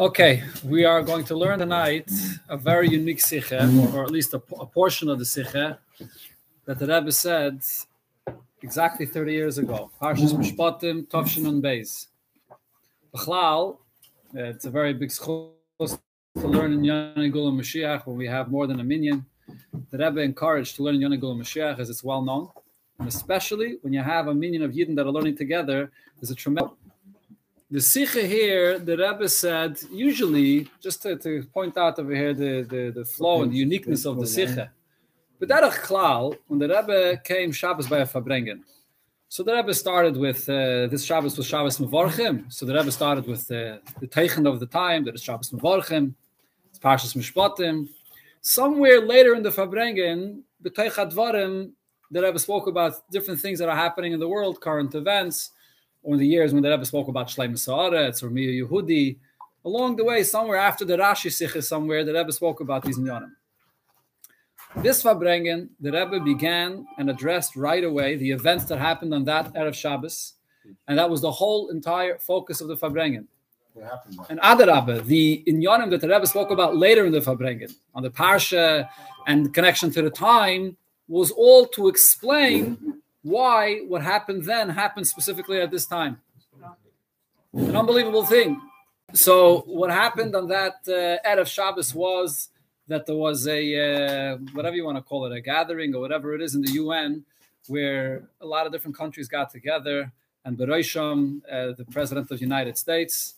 Okay, we are going to learn tonight a very unique sikha, or at least a, a portion of the sikha that the Rebbe said exactly 30 years ago. Parshas Mishpatim, Tovshin Beis. B'chlal, it's a very big schos to learn in Yonah Gula Mashiach when we have more than a minyan. The Rebbe encouraged to learn in Yonah Gula Mashiach as it's well known. And especially when you have a minyan of Yidden that are learning together, there's a tremendous the Sikha here, the Rebbe said, usually, just to, to point out over here the, the, the flow and the uniqueness of the Sikha. But that klal, when the Rebbe came Shabbos by a Fabrengen, so the Rebbe started with uh, this Shabbos was Shabbos Mevorchim. So the Rebbe started with uh, the Teichen of the time, that is Shabbos Mevorchim, it's Parshas Mishpatim. Somewhere later in the Fabrengen, the Teichat Dvarim, the Rebbe spoke about different things that are happening in the world, current events or in the years when the Rebbe spoke about Shleim Saaretz or Mir Yehudi, along the way, somewhere after the Rashi Sikha, somewhere the Rebbe spoke about these Nyanim. This Fabrengen, the Rebbe began and addressed right away the events that happened on that Erev Shabbos, and that was the whole entire focus of the Fabrengen. And Adarabba, the Inyanim that the Rebbe spoke about later in the Fabrengen, on the Parsha and connection to the time, was all to explain why what happened then happened specifically at this time. An unbelievable thing. So what happened on that uh, Erev Shabbos was that there was a uh, whatever you want to call it, a gathering or whatever it is in the UN, where a lot of different countries got together, and Beroisham, uh, the president of the United States,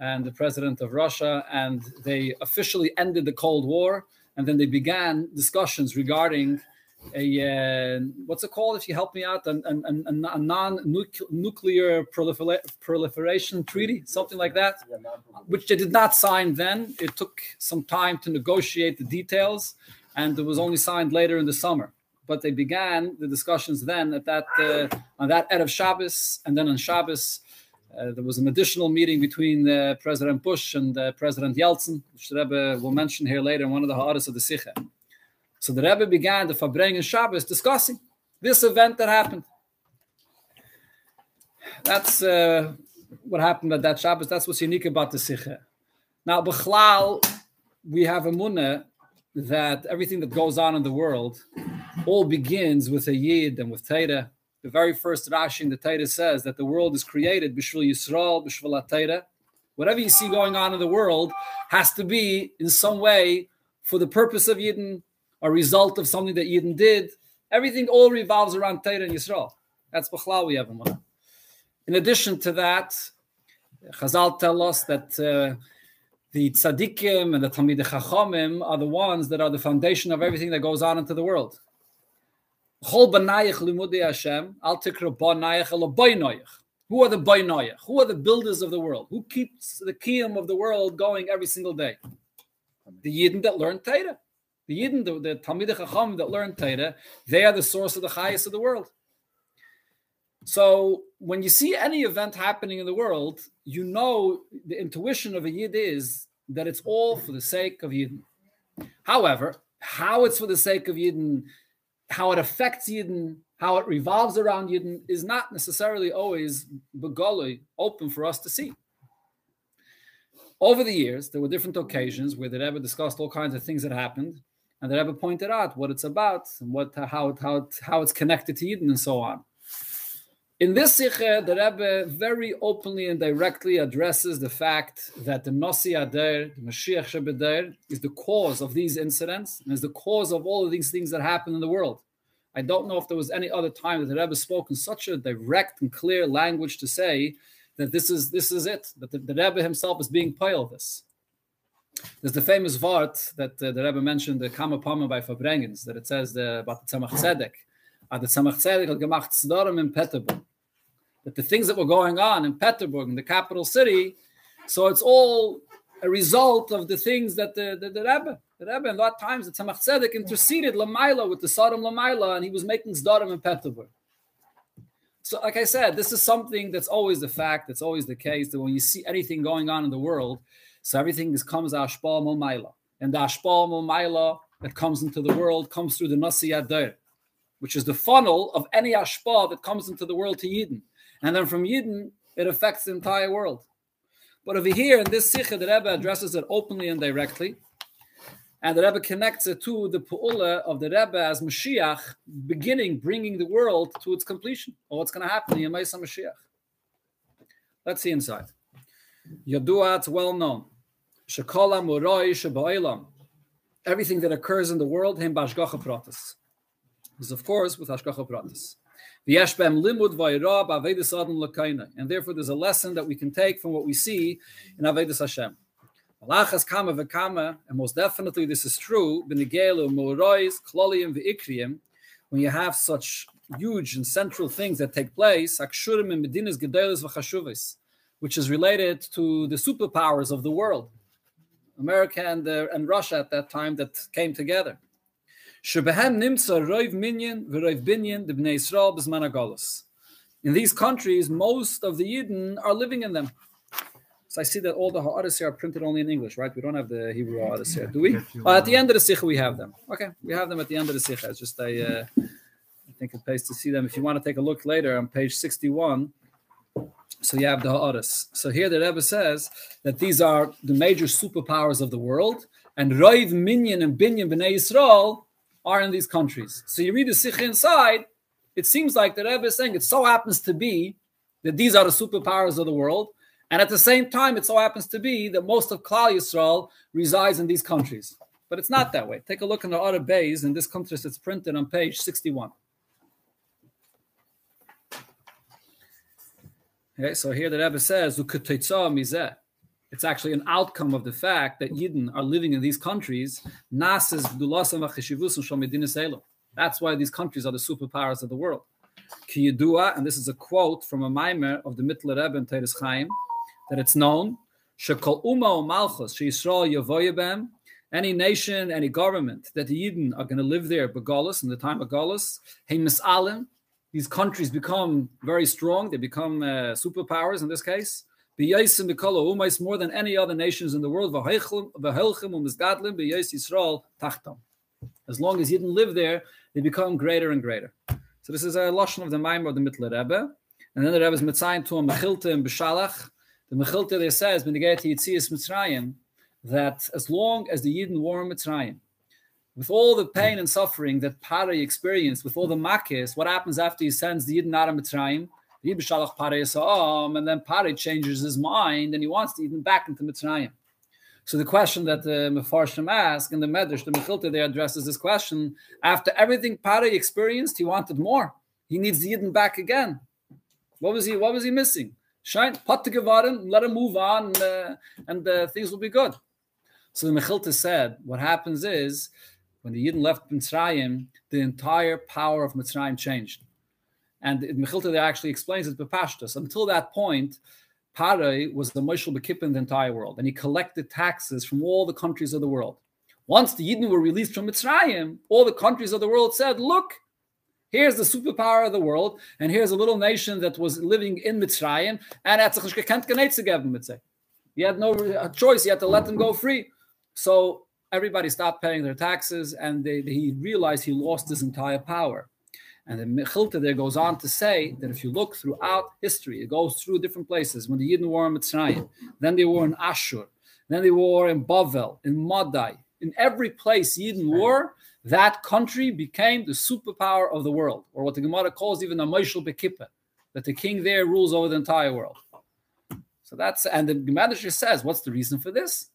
and the president of Russia, and they officially ended the Cold War, and then they began discussions regarding a uh, what's it called? If you help me out, a, non-nuclear proliferation treaty, something like that, which they did not sign then. It took some time to negotiate the details, and it was only signed later in the summer. But they began the discussions then at that uh, on that Erev Shabbos, and then on Shabbos. Uh, there was an additional meeting between uh, President Bush and uh, President Yeltsin, which the Rebbe will mention here later in one of the ha'aras of the Sikha. So the Rebbe began the Fabrengen Shabbos discussing this event that happened. That's uh, what happened at that Shabbos. That's what's unique about the Sikha. Now, Bechlal, we have a munah that everything that goes on in the world all begins with a Yid and with Teda. The very first Rashi in the Teda says that the world is created Bishvil Yisrael, Bishvil Teda. Whatever you see going on in the world has to be in some way for the purpose of Yidden a result of something that Yidden did. Everything all revolves around Torah and Yisrael. That's Bechlal we have in In addition to that, Chazal tell us that uh, the tzaddikim and the Talmidei Chachamim are the ones that are the foundation of everything that goes on into the world. Who are the Bainayach? Who are the builders of the world? Who keeps the kiyum of the world going every single day? The Yidden that learn Torah. The Yidden, the, the Talmidei Chacham that learn Torah, they are the source of the highest of the world. So when you see any event happening in the world, you know the intuition of a Yid is that it's all for the sake of Yidden. However, how it's for the sake of Yidden, how it affects Yidden, how it revolves around Yidden is not necessarily always begolly open for us to see. Over the years, there were different occasions where the Rebbe discussed all kinds of things that happened, and the Rebbe pointed out what it's about and what how how how it's connected to Eden and so on. In this sikha, the Rebbe very openly and directly addresses the fact that the Nasi Ader, the Mashiach Shebeder, is the cause of these incidents and is the cause of all of these things that happen in the world. I don't know if there was any other time that the Rebbe spoke in such a direct and clear language to say that this is this is it, that the, the Rebbe himself is being pale this. There's the famous Vart that uh, the Rebbe mentioned, the Kama Pama by Fabrengens, that it says the, about the Tzemach Tzedek. Uh, the Tzemach Tzedek in. That the things that were going on in Peterburg, in the capital city, so it's all a result of the things that the, the, the Rebbe, the Rebbe in that times, the Tzemach Tzedek interceded Lamaila with the Sodom Lamaila, and he was making Zdarim in Peterburg. So, like I said, this is something that's always the fact, that's always the case, that when you see anything going on in the world, so everything is comes ashpa maila, and the ashpa maila that comes into the world comes through the nasi ader, which is the funnel of any ashpa that comes into the world to Yidden, and then from Yidden it affects the entire world. But over here in this Sikha, the Rebbe addresses it openly and directly. And the Rebbe connects it to the Pu'ula of the Rebbe as Mashiach, beginning, bringing the world to its completion, or what's going to happen in Yemaisa Mashiach. Let's see inside. Yadua, it's well known. Shekola Muroi Shaba'ilam. Everything that occurs in the world, him Bashgacha Pratis. Is of course with Hashgacha Pratis. And therefore, there's a lesson that we can take from what we see in Avedis Hashem. Malachas kama v'kama, and most definitely this is true, b'nigelu morois, klolium v'ikriim, when you have such huge and central things that take place, akshurim and medinas gedolis v'chashuvis, which is related to the superpowers of the world, America and, uh, and Russia at that time that came together. Shebehem nimsa roiv minyan v'roiv binyan the bnei Yisrael b'zman In these countries, most of the Yidden are living in them. So I see that all the Ha'aris here are printed only in English, right? We don't have the Hebrew Ha'aris here, do we? At the end of the Sikha, we have them. Okay, we have them at the end of the Sikha. It's just I, uh, I think it pays to see them. If you want to take a look later on page 61, so you have the Ha'aris. So here the Rebbe says that these are the major superpowers of the world, and Roiv, Minyan, and Binyan, Bnei Yisrael are in these countries. So you read the Sikha inside, it seems like the Rebbe is saying it so happens to be that these are the superpowers of the world, and at the same time, it so happens to be that most of Klal Yisrael resides in these countries. But it's not that way. Take a look in the other bays in this country that's printed on page 61. Okay, so here the Rebbe says, it's actually an outcome of the fact that Yidden are living in these countries. That's why these countries are the superpowers of the world. And this is a quote from a mimer of the Mittler Rebbe in Teres Chaim that it's known. Any nation, any government that the Yidden are going to live there, Begalis, in the time of Alim, these countries become very strong, they become uh, superpowers in this case. More than any other nations in the world. As long as Yidden live there, they become greater and greater. So this is a lashon of the Maimor of the Mittler Rebbe. And then the Rebbe is to a mechilta and b'shalach, the Mechilta there says, that as long as the Yidden were in Mitzrayim, with all the pain and suffering that Pari experienced, with all the makis, what happens after he sends the Yidden out of Mitzrayim? And then Pari changes his mind and he wants the Yidden back into Mitzrayim. So the question that the Mefarshim ask in the Medrash, the Mechilta there addresses this question. After everything Pari experienced, he wanted more. He needs the Yidden back again. What was he? What was he missing? Shine, pot geworden, let him move on, and, uh, and uh, things will be good. So the Mechilta said, what happens is, when the Yidden left Mitzrayim, the entire power of Mitzrayim changed. And the Mechilta actually explains it Bepashtas. Until that point, Paray was the Moshel Bekip in the entire world, and he collected taxes from all the countries of the world. Once the Yidden were released from Mitzrayim, all the countries of the world said, Look, Here's the superpower of the world, and here's a little nation that was living in Mitzrayim, and He had no uh, choice; he had to let them go free. So everybody stopped paying their taxes, and they, he realized he lost his entire power. And the Mechilta there goes on to say that if you look throughout history, it goes through different places. When the Yidden were in Mitzrayim, then they were in Ashur, then they were in Bavel, in Madai. In every place Yidden were, that country became the superpower of the world, or what the Gemara calls even a Moshel Bekippah, that the king there rules over the entire world. So that's and the Gemara says, what's the reason for this?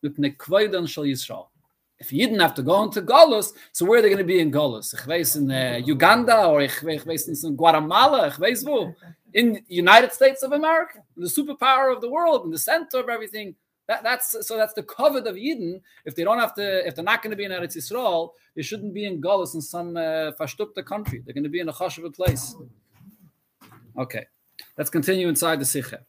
If you didn't have to go into Golos, so where are they going to be in Golos? in uh, Uganda or in Guatemala, in United States of America, the superpower of the world, in the center of everything. That, that's so that's the covet of Eden. If they don't have to, if they're not going to be in Eretz Yisrael, they shouldn't be in Golis in some uh, country. They're going to be in a chashuv place. Okay, let's continue inside the Sikha.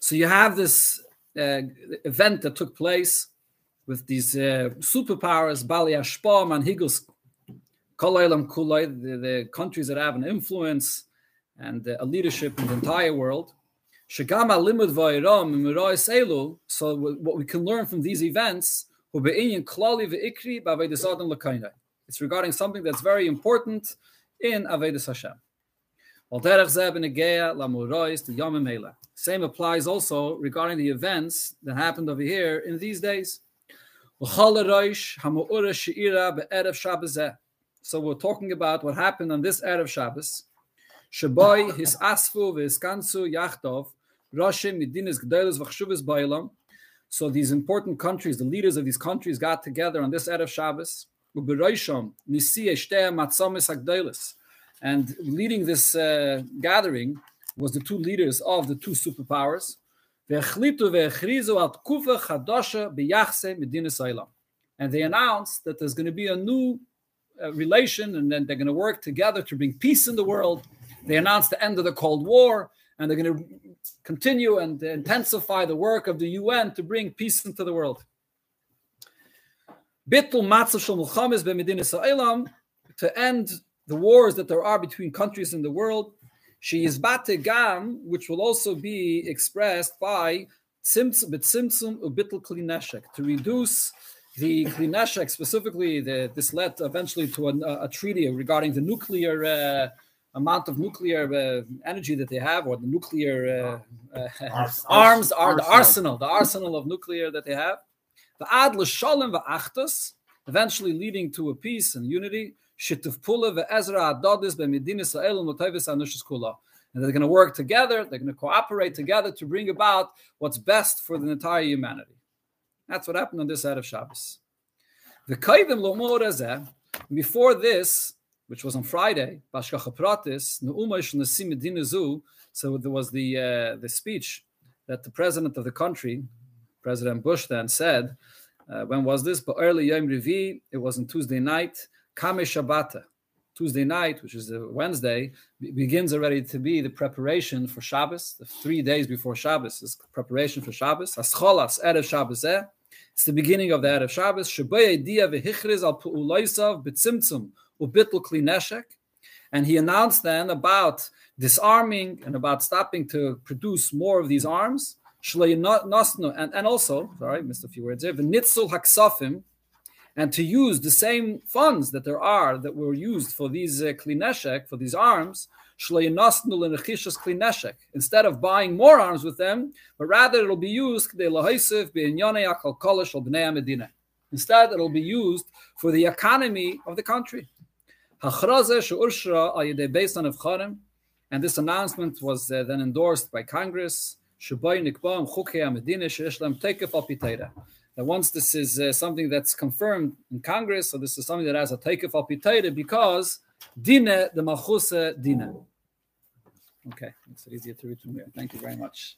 So you have this uh, event that took place with these uh, superpowers, Bali Ashpa, Manhigos, Kolaylam Kulay, the, countries that have an influence and uh, a leadership in the entire world. So what we can learn from these events, it's regarding something that's very important in Avedis Hashem. Same applies also regarding the events that happened over here in these days. So we're talking about what happened on this Erev Shabbos. His asfu v'iskansu yachtov Gdelis Vachshuvas Bailam. So these important countries, the leaders of these countries, got together on this Erev Shabbos. And leading this uh, gathering was the two leaders of the two superpowers. And they announced that there's going to be a new uh, relation and then they're going to work together to bring peace in the world. They announced the end of the Cold War and they're going to continue and intensify the work of the UN to bring peace into the world. Bittul to end the wars that there are between countries in the world. She is gam, which will also be expressed by tzimtzum ubitl klineshek, to reduce the klineshek, specifically the, this led eventually to a, a treaty regarding the nuclear uh, amount of nuclear uh, energy that they have, or the nuclear uh, uh, arms, arms, are the arsenal, the arsenal of nuclear that they have. The adl shalom va'achtos, eventually leading to a peace and unity. Ve'ezra adodis anushis kula. And they're going to work together. They're going to cooperate together to bring about what's best for the entire humanity. That's what happened on this side of Shabbos. The kaidim lo Before this, which was on Friday, Bashkacha Pratis, so there was the uh, the speech that the president of the country, President Bush, then said. Uh, when was this? But early Yom Revi, it was on Tuesday night. Kame Shabbata, Tuesday night, which is a Wednesday, begins already to be the preparation for Shabbos. The three days before Shabbos is preparation for Shabbos. Ascholas Erev Shabbos. Eh? It's the beginning of the Erev Shabbos. Shabbai Dia v'hichriz al pu'ulaisav b'tzimtzum ubitl klineshek, and he announced then about disarming and about stopping to produce more of these arms. And, and also, sorry, missed a few words there. V'nitzul haksafim, and to use the same funds that there are that were used for these uh, klineshek, for these arms, instead of buying more arms with them, but rather it'll be used Instead, it'll be used for the economy of the country. And this announcement was uh, then endorsed by Congress. That once this is uh, something that's confirmed in Congress, so this is something that has a takeoff al because dine the malchuse dine. Okay, makes it easier to read from here. Thank you very much.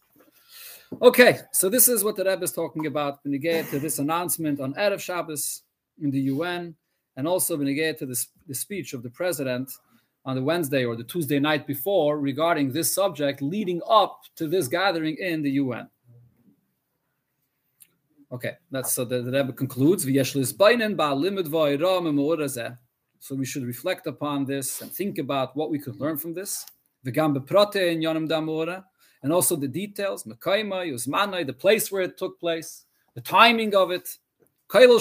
Okay, so this is what the Rebbe is talking about the to this announcement on Erev Shabbos in the UN and also benegate to the, the speech of the president on the Wednesday or the Tuesday night before regarding this subject leading up to this gathering in the UN. Okay, that's so the, the Rebbe concludes. So we should reflect upon this and think about what we could learn from this. And also the details, the place where it took place, the timing of it, and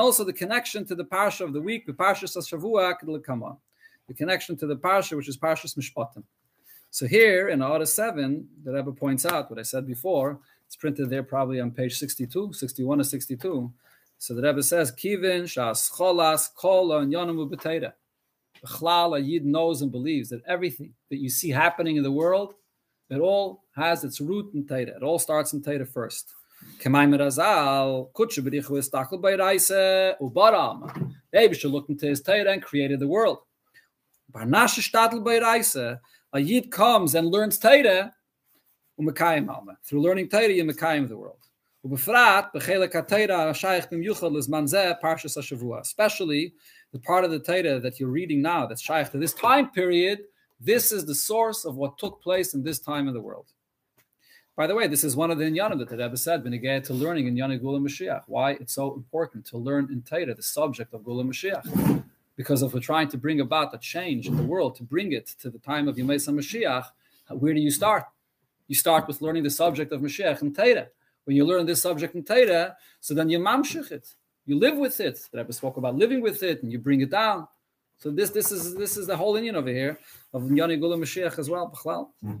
also the connection to the parsha of the week, the parsha Shavua the connection to the parsha which is Parshas Mishpatim. So here in Order 7, the Rebbe points out what I said before. It's printed there probably on page 62, 61 or 62. So the Rebbe says, Kivin shas cholas kol and yonamu yid knows and believes that everything that you see happening in the world, it all has its root in Teira. It all starts in Teira first. Ubaram. Abisha looked into his Torah and created the world. A Yid comes and learns Torah, Umakayim Alma. Through learning Torah, you Makayim the world. Especially the part of the Torah that you're reading now, that's Shayach to this time period, this is the source of what took place in this time in the world. By the way, this is one of the inyanim that the Rebbe said, Benegay to learning in Yana Gula Mashiach. Why it's so important to learn in Torah, the subject of Gula Mashiach. Because if we're trying to bring about a change in the world, to bring it to the time of Yemesa Mashiach, where do you start? You start with learning the subject of Mashiach and Torah. When you learn this subject in Torah, so then you mamshich it. You live with it. The Rebbe spoke about living with it, and you bring it down. So this this is this is the whole Indian over here of Yoni Gula Mashiach as well. Hmm.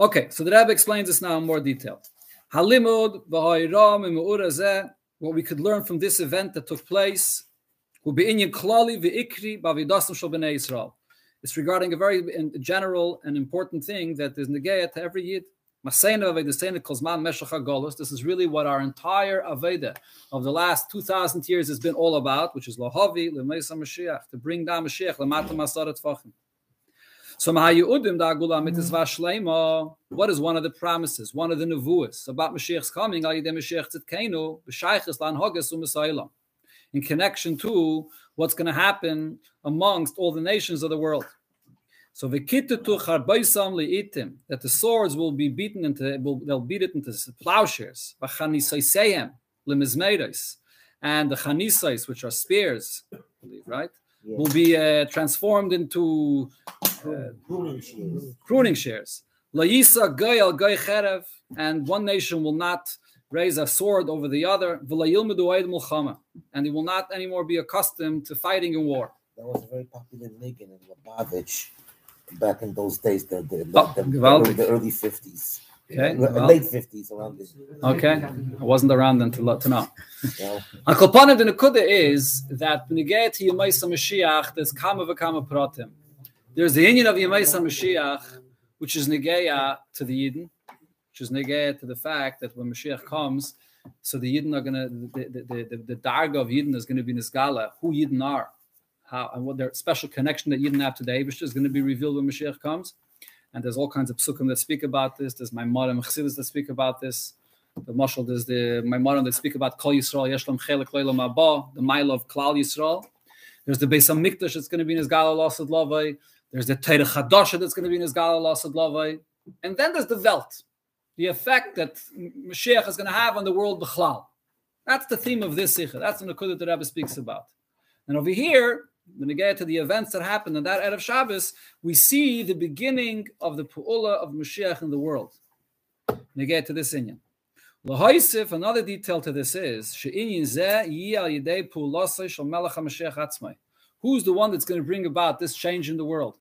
Okay, so the Rebbe explains this now in more detail. Halimud what we could learn from this event that took place It's regarding a very general and important thing that is negaya to every yid. This is really what our entire Aveda of the last 2,000 years has been all about, which is Lahavi, Lemaisa Mashiach, to bring down Mashiach, Lamata Masarat Fachim. So what is one of the promises, one of the nevuas about Mashiach's coming, in connection to what's going to happen amongst all the nations of the world. So the kitu to kharbay samli itim that the swords will be beaten into will, they'll beat it into plowshares. And the chanisais, which are spears, believe, right? Yeah. Will be uh, transformed into uh, pruning shares. And one nation will not raise a sword over the other, and he will not anymore be accustomed to fighting in war. That was a very popular Niggin in Lubavitch back in those days, the, the, oh, the, the, the early 50s. Okay. Well, late 50s around this. Okay. I wasn't around then to, to know. Uncle the Nakuda is that Yemaisa Mashiach, there's Kama Vakama Pratim. There's the union of Yemaisa Mashiach, which is Negeya to the Yidden, which is Negeya to the fact that when Mashiach comes, so the Yidden are to, the, the, the, the, Darga of Yidden is to be Nisgala, who Yidden are how and what their special connection that Yidden have to the Abish is to be revealed when Mashiach comes. And there's all kinds of psukim that speak about this. There's my modern chassidus that speak about this. The mashal, there's the my modern that speak about Kol Yisrael, Yeshlam Chelek Leilam Abba, the mile of Klal Yisrael. There's the Beis Hamikdash that's going to be in his Galal Asad Lavai. There's the Teire Chadasha that's going to be in his Galal Asad Lavai. And then there's the Welt, the effect that Mashiach is going to have on the world B'chlal. That's the theme of this Sikha. That's the Nakuda that Rebbe speaks about. And over here, when we get to the events that happened in that Erev Shabbos, we see the beginning of the Pu'ula of Mashiach in the world. When we get to this Inyan. Lahaisif, another detail to this is, Who's the one that's going to bring about this change in the world?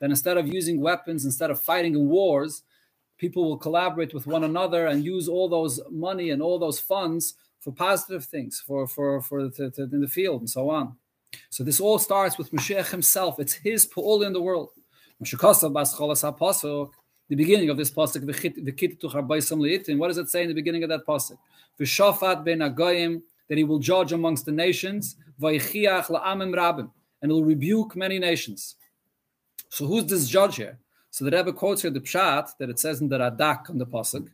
That instead of using weapons, instead of fighting in wars, people will collaborate with one another and use all those money and all those funds for positive things, for for for to, to, in the field and so on. So this all starts with Mashiach himself. It's his pu'ul in the world. The beginning of this pasuk, what does it say in the beginning of that pasuk? V'shafat that he will judge amongst the nations, v'yichiach la'amim rabim, and will rebuke many nations. So who's this judge here? So the Rebbe quotes here the pshat that it says in the Radak on the pasuk.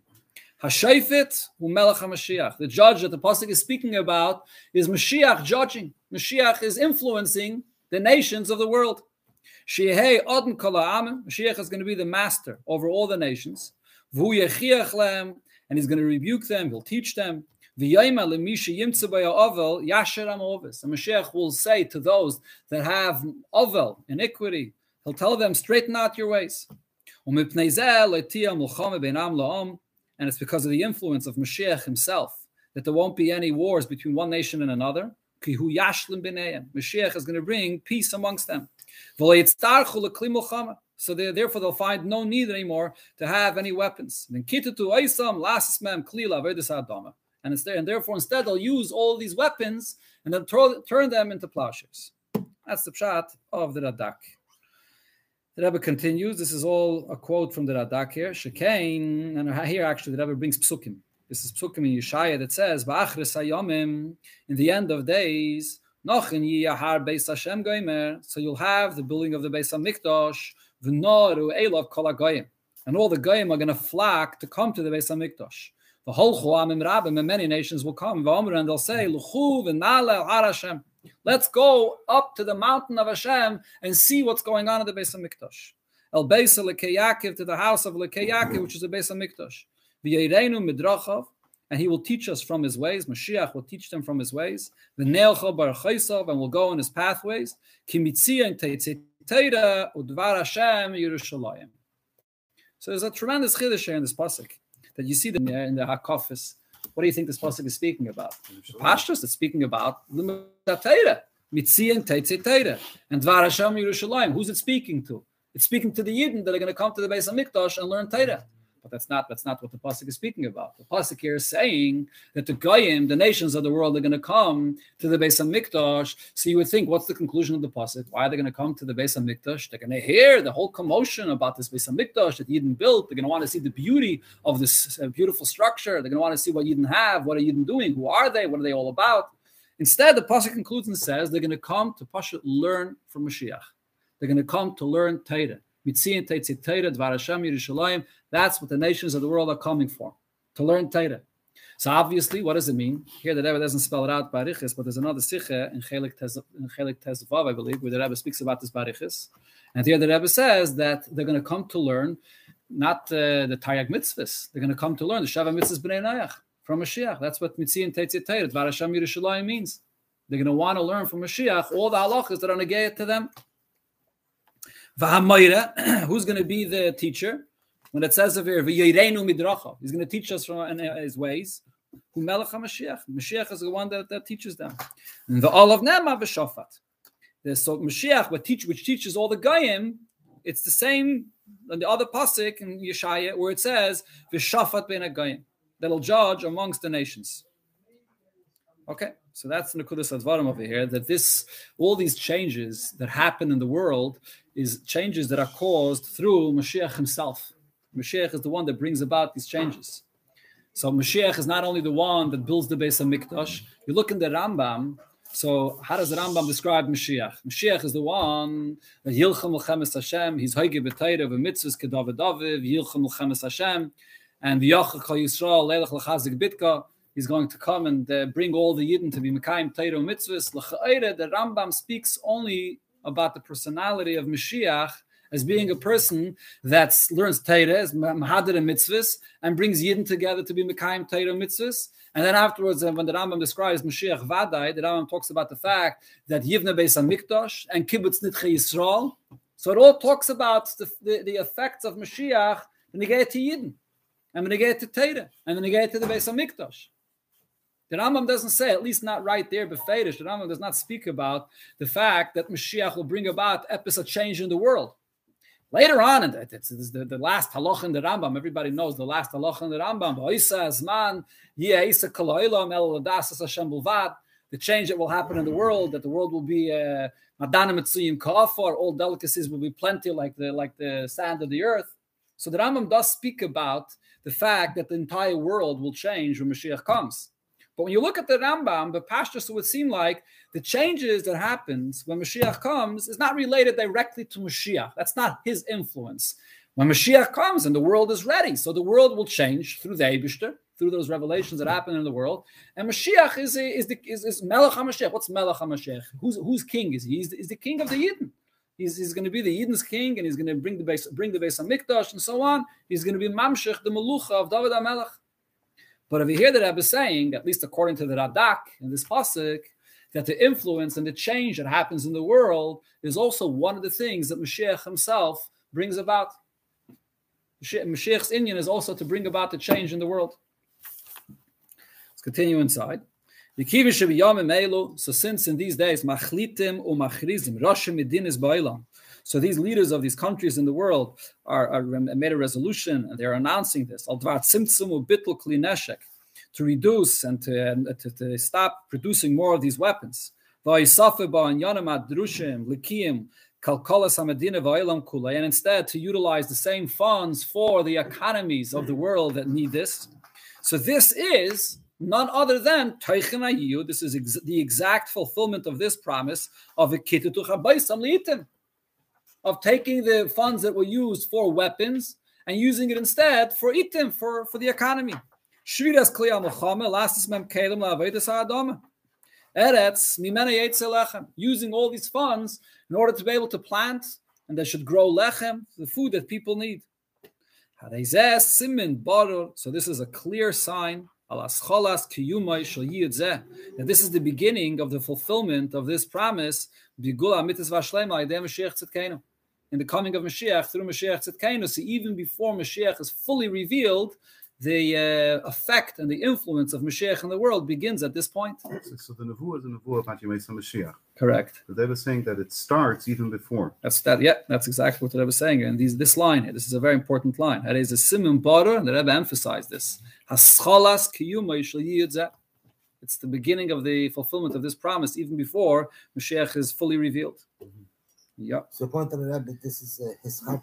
Hashayfit u'melech HaMashiach. The judge that the pasuk is speaking about is Mashiach judging. Mashiach is influencing the nations of the world. Shehei Odin Mashiach is going to be the master over all the nations. V'hu yechiach lehem, And he's going to rebuke them, he'll teach them. And Mashiach will say to those that have ovel, iniquity, he'll tell them, straighten out your ways. And it's because of the influence of Mashiach himself that there won't be any wars between one nation and another. Mashiach is going to bring peace amongst them. So therefore they'll find no need anymore to have any weapons. And it's there, and therefore instead they'll use all these weapons and then turn them into plowshares. That's the pshat of the Radak. The Rebbe continues. This is all a quote from the Radak here. Shekain, and here actually the Rebbe brings psukim. This is Psukim in Yeshaya that says, in the end of days, Beis Hashem so you'll have the building of the Beis HaMikdash, V'noru Elav Kol goyim, and all the Goyim are going to flock to come to the Beis HaMikdash. The whole Chuamim Rabbim and many nations will come, and they'll say, Luchu Har Hashem. Let's go up to the mountain of Hashem and see what's going on at the base of HaMikdash. El Beis Yaakov to the house of Lekei Yaakov, which is the base of Mikdash. Beis HaMikdash and he will teach us from his ways. Mashiach will teach them from his ways. The Neilcha Bar and will go in his pathways. Kimitziyan teitzeteira udvar Hashem Yerushalayim. So there's a tremendous chiddush in this pasuk that you see them in the Hakafis. What do you think this pasuk is speaking about? Pashtus is speaking about the Mitzian Teitze And Dvar Hashem Yerushalayim, who's it speaking to? It's speaking to the Yidden that are going to come to the base of Mikdash and learn Torah. But that's not that's not what the pasuk is speaking about. The pasuk here is saying that the goyim, the nations of the world, are going to come to the base of Mikdash. So you would think, what's the conclusion of the pasuk? Why are they going to come to the base of Mikdash? They're going to hear the whole commotion about this base of Mikdash that Yidden built. They're going to want to see the beauty of this uh, beautiful structure. They're going to want to see what Yidden have. What are Yidden doing? Who are they? What are they all about? Instead, the pasuk concludes and says they're going to come to Pasha learn from Mashiach. They're going to come to learn Torah. That's what the nations of the world are coming for, to learn Torah. So obviously, what does it mean? Here the Rebbe doesn't spell it out barichis, but there's another sikha in Chelik Tezvav, I believe, where the Rebbe speaks about this barichis. And here the Rebbe says that they're going to come to learn not uh, the Taryag mitzvahs. They're going to come to learn the Shava mitzvahs b'nei Nayach from Mashiach. That's what Mitzion Tetzit Torah, Dvar Hashem Yerushalayim means. They're going to want to learn from Mashiach all the halachas that are negayat to them. who's going to be the teacher? When it says of here, midracha, he's going to teach us from uh, his ways. Who Melech HaMashiach. Mashiach is the one that, that teaches them. And the all of Nema v'shofat. So Mashiach, which, teach, which teaches all the Goyim, it's the same on the other pasuk in Yeshaya where it says v'shafat ben Goyim that'll judge amongst the nations. Okay, so that's the Nekudas Advarim over here. That this, all these changes that happen in the world, is changes that are caused through Mashiach himself. Mashiach is the one that brings about these changes. So Mashiach is not only the one that builds the base of Mikdash. You look in the Rambam. So how does the Rambam describe Mashiach? Mashiach is the one that Yilchem L'chemes Hashem. He's Hoige B'Teira V'Mitzvahs Kedavid David Yilchem L'chemes Hashem. And V'Yachach Yisrael Leilach L'chazik Bitka. He's going to come and uh, bring all the Yidden to be Mekayim Teira Mitzvahs. The Rambam speaks only about the personality of Mashiach as being a person that learns is Mahadir and mitzvahs, and brings Yidden together to be Mekayim Torah mitzvahs. And then afterwards, uh, when the Rambam describes Mashiach Vadai, the Rambam talks about the fact that Yivne Beis Hamikdash and Kibbutz Nitche Yisrael. So it all talks about the, the, the effects of Mashiach when they get to Yidden, and when they get to Torah, and when they get to the Beis Hamikdash. The Rambam doesn't say, at least not right there, befedish. The Rambam does not speak about the fact that Mashiach will bring about episode change in the world. Later on, and it's, it's the, the, last halach in the Rambam, everybody knows the last halach in the Rambam. The change that will happen in the world, that the world will be uh, madana mitzuyim kafar, all delicacies will be plenty like the like the sand of the earth. So the Rambam does speak about the fact that the entire world will change when Mashiach comes. But when you look at the Rambam, the pastors would seem like the changes that happens when Mashiach comes is not related directly to Mashiach. That's not his influence. When Mashiach comes and the world is ready, so the world will change through the Eibishter, through those revelations that happen in the world. And Mashiach is is the is, is Melech HaMashiach. What's Melech HaMashiach? Who's who's king is he? He's the, he's the king of the Yidden. He's, he's going to be the Yidden's king, and he's going to bring the base bring the base of Mikdash and so on. He's going to be Mamshech, the Melucha of David HaMelech. But if you hear the Rebbe saying, at least according to the Radak in this pasuk, that the influence and the change that happens in the world is also one of the things that Mashiach himself brings about. Mashiach's Indian is also to bring about the change in the world. Let's continue inside. So since in these days, machlitim umachrizim, Roshim medinis ba'ilam, so these leaders of these countries in the world are, are um, made a resolution and they're announcing this. To reduce and to, and to, to stop producing more of these weapons. And instead to utilize the same funds for the economies of the world that need this. So this is none other than This is ex- the exact fulfillment of this promise of a of taking the funds that were used for weapons and using it instead for itim, for, for the economy. Shviras kliya mochame, lastis mem kelim la'avedas ha'adama. Eretz mimena lechem, using all these funds in order to be able to plant, and they should grow lechem, the food that people need. So this is a clear sign that this is the beginning of the fulfillment of this promise in the coming of Mashiach through Mashiach Tzidkenu. So even before Mashiach is fully revealed, the uh, effect and the influence of Mashiach in the world begins at this point. So, so the Nevuah is a Nevuah about Yemesa Mashiach. Correct. But they were saying that it starts even before. That's that. Yeah, that's exactly what the Rebbe was saying. And these, this line here, this is a very important line. That is a simon bara, and the Rebbe emphasized this. Haschalas kiyuma It's the beginning of the fulfillment of this promise, even before Mashiach is fully revealed. Yeah. So, according to the Rebbe, this is his heart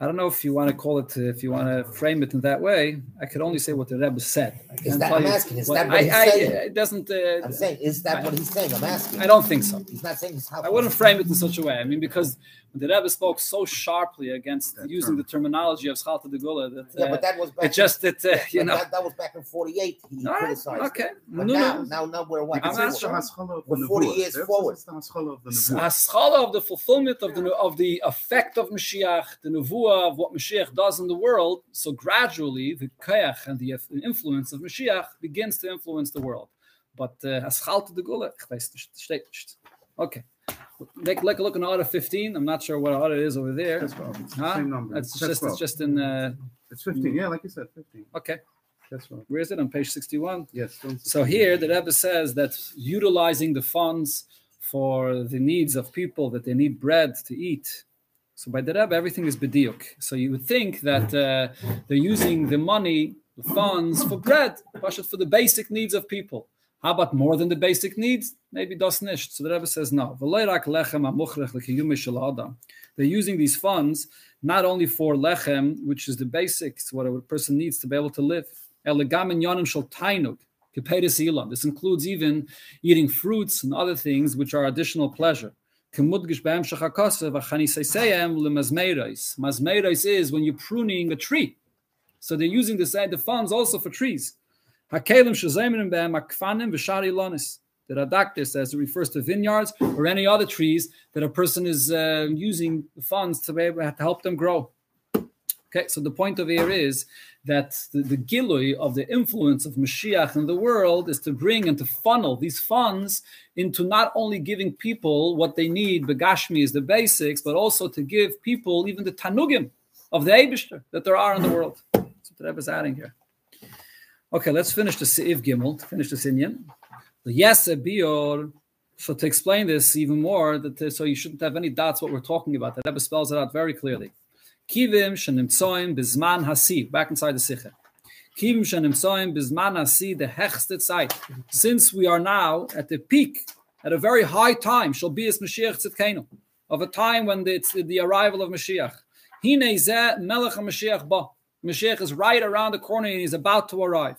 I don't know if you want to call it, if you want to frame it in that way. I could only say what the Rebbe said. Is that, I'm asking, is that what he's I, saying? it doesn't. Uh, I'm saying, is that I, what he's saying? I'm asking. I don't think so. He's not saying this. I wouldn't frame it in such a way. I mean, because the Rebbe spoke so sharply against That's using the terminology of Schalta de Gula that uh, yeah, but that was back it just that uh, you know that, that, was back in '48. He All criticized. Okay, it. But no, now, now, now we're what? We're 40 years forward. Haschala of the fulfillment of the of the effect of Mashiach, the nevuah of what Mashiach does in the world. So gradually, the koyach and the influence of Mashiach begins to influence the world. But uh, Haschalta de Gula, ich weiß nicht, Okay. Take, like a look in order 15. I'm not sure what order it is over there. That's well. Huh? same number. It's just, it's just in. Uh, it's 15. Yeah, like you said, 15. Okay. That's. Where is it on page 61? Yes. So here the Rebbe says that utilizing the funds for the needs of people that they need bread to eat. So by the Rebbe, everything is bediuk. So you would think that uh, they're using the money, the funds for bread, for the basic needs of people. How about more than the basic needs? Maybe das nicht. So the Rebbe says no. They're using these funds not only for lechem, which is the basics, what a person needs to be able to live. This includes even eating fruits and other things which are additional pleasure. Mazmeirais is when you're pruning a tree. So they're using the funds also for trees. Hakelim shazayim b'em akfanim v'shari lonis. The Radakter says it refers to vineyards or any other trees that a person is uh, using the funds to be able to help them grow. Okay, so the point of here is that the, the gilui of the influence of Mashiach in the world is to bring and to funnel these funds into not only giving people what they need, begashmi is the basics, but also to give people even the tanugim of the Abishter that there are in the world. What the Rebbe is adding here. Okay, let's finish the Seif Gimel, to finish the Sinyan. The Yes Bior. So to explain this even more, that so you shouldn't have any doubts what we're talking about. That Rebbe spells it out very clearly. Kivim shenimtsoim bizman hasi. Back inside the Sikha. Kivim shenimtsoim bizman hasi the hechste Zeit. Since we are now at the peak, at a very high time, shall be as Mashiach Tzidkenu, of a time when it's the arrival of Mashiach. Hine zeh melech Mashiach ba. Mashiach is right around the corner and he's about to arrive.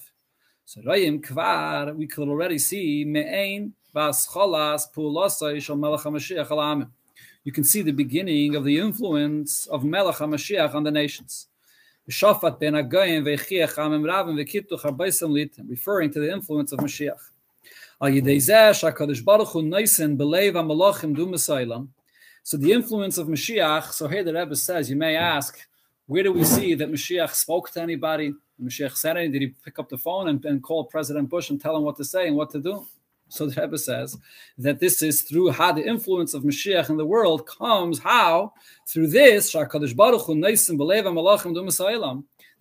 So Rayim Kvar, we could already see Me'ain Bas Cholas Pulasai Shal Melech HaMashiach Alamim. You can see the beginning of the influence of Melech HaMashiach on the nations. Shafat ben Agayim ve'chiach ve'kituch litim, referring to the influence of Mashiach. Al yidei zeh shakadosh baruch hu ha-malachim du So the influence of Mashiach, so here the Rebbe says, you may ask, where do we see that Mashiach spoke to anybody? Mashiach said anything? Did he pick up the phone and, and call President Bush and tell him what to say and what to do? So the Rebbe says that this is through how the influence of Mashiach in the world comes. How through this that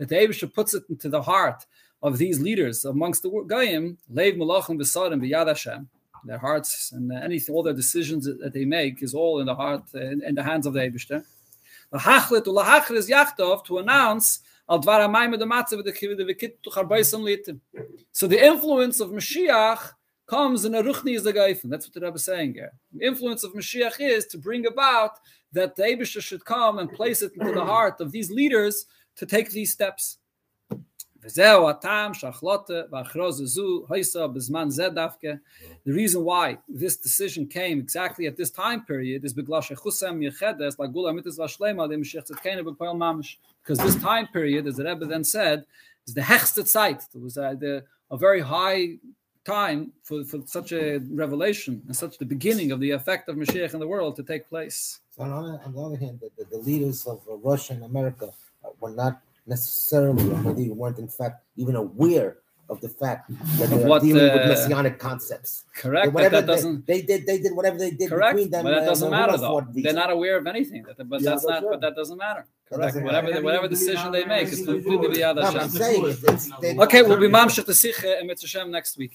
the Eibush puts it into the heart of these leaders amongst the Goyim Leiv Malachim V'Sadim B'Yad Hashem. Their hearts and anything, all their decisions that they make is all in the heart, in, in the hands of the Eibush to announce So the influence of Mashiach comes in a ruchni is the geifen. That's what the Rebbe is saying here. The influence of Mashiach is to bring about that the Abisha should come and place it into the heart of these leaders to take these steps. The reason why this decision came exactly at this time period is because this time period, as the Rebbe then said, is the hechste Zeit. It was a, the, a very high time for, for such a revelation and such the beginning of the effect of Mashiach in the world to take place. So on, on the other hand, the, the, the leaders of Russia and America were not necessarily, or maybe weren't in fact even aware of the fact that they're what, dealing uh, with messianic concepts. Correct, but whatever that they- doesn't. they, did, they did whatever they did Correct, between them. but that uh, doesn't when matter Rudolph though. fought. They're not aware of anything. That, but Yeah, that's that's not. right. But that doesn't matter. Correct. doesn't Whatever, matter. whatever decision they make is completely beyond No, Hashem. saying it's, it's, they- Okay, we'll be mamshach the sikha and Mitzvah next week.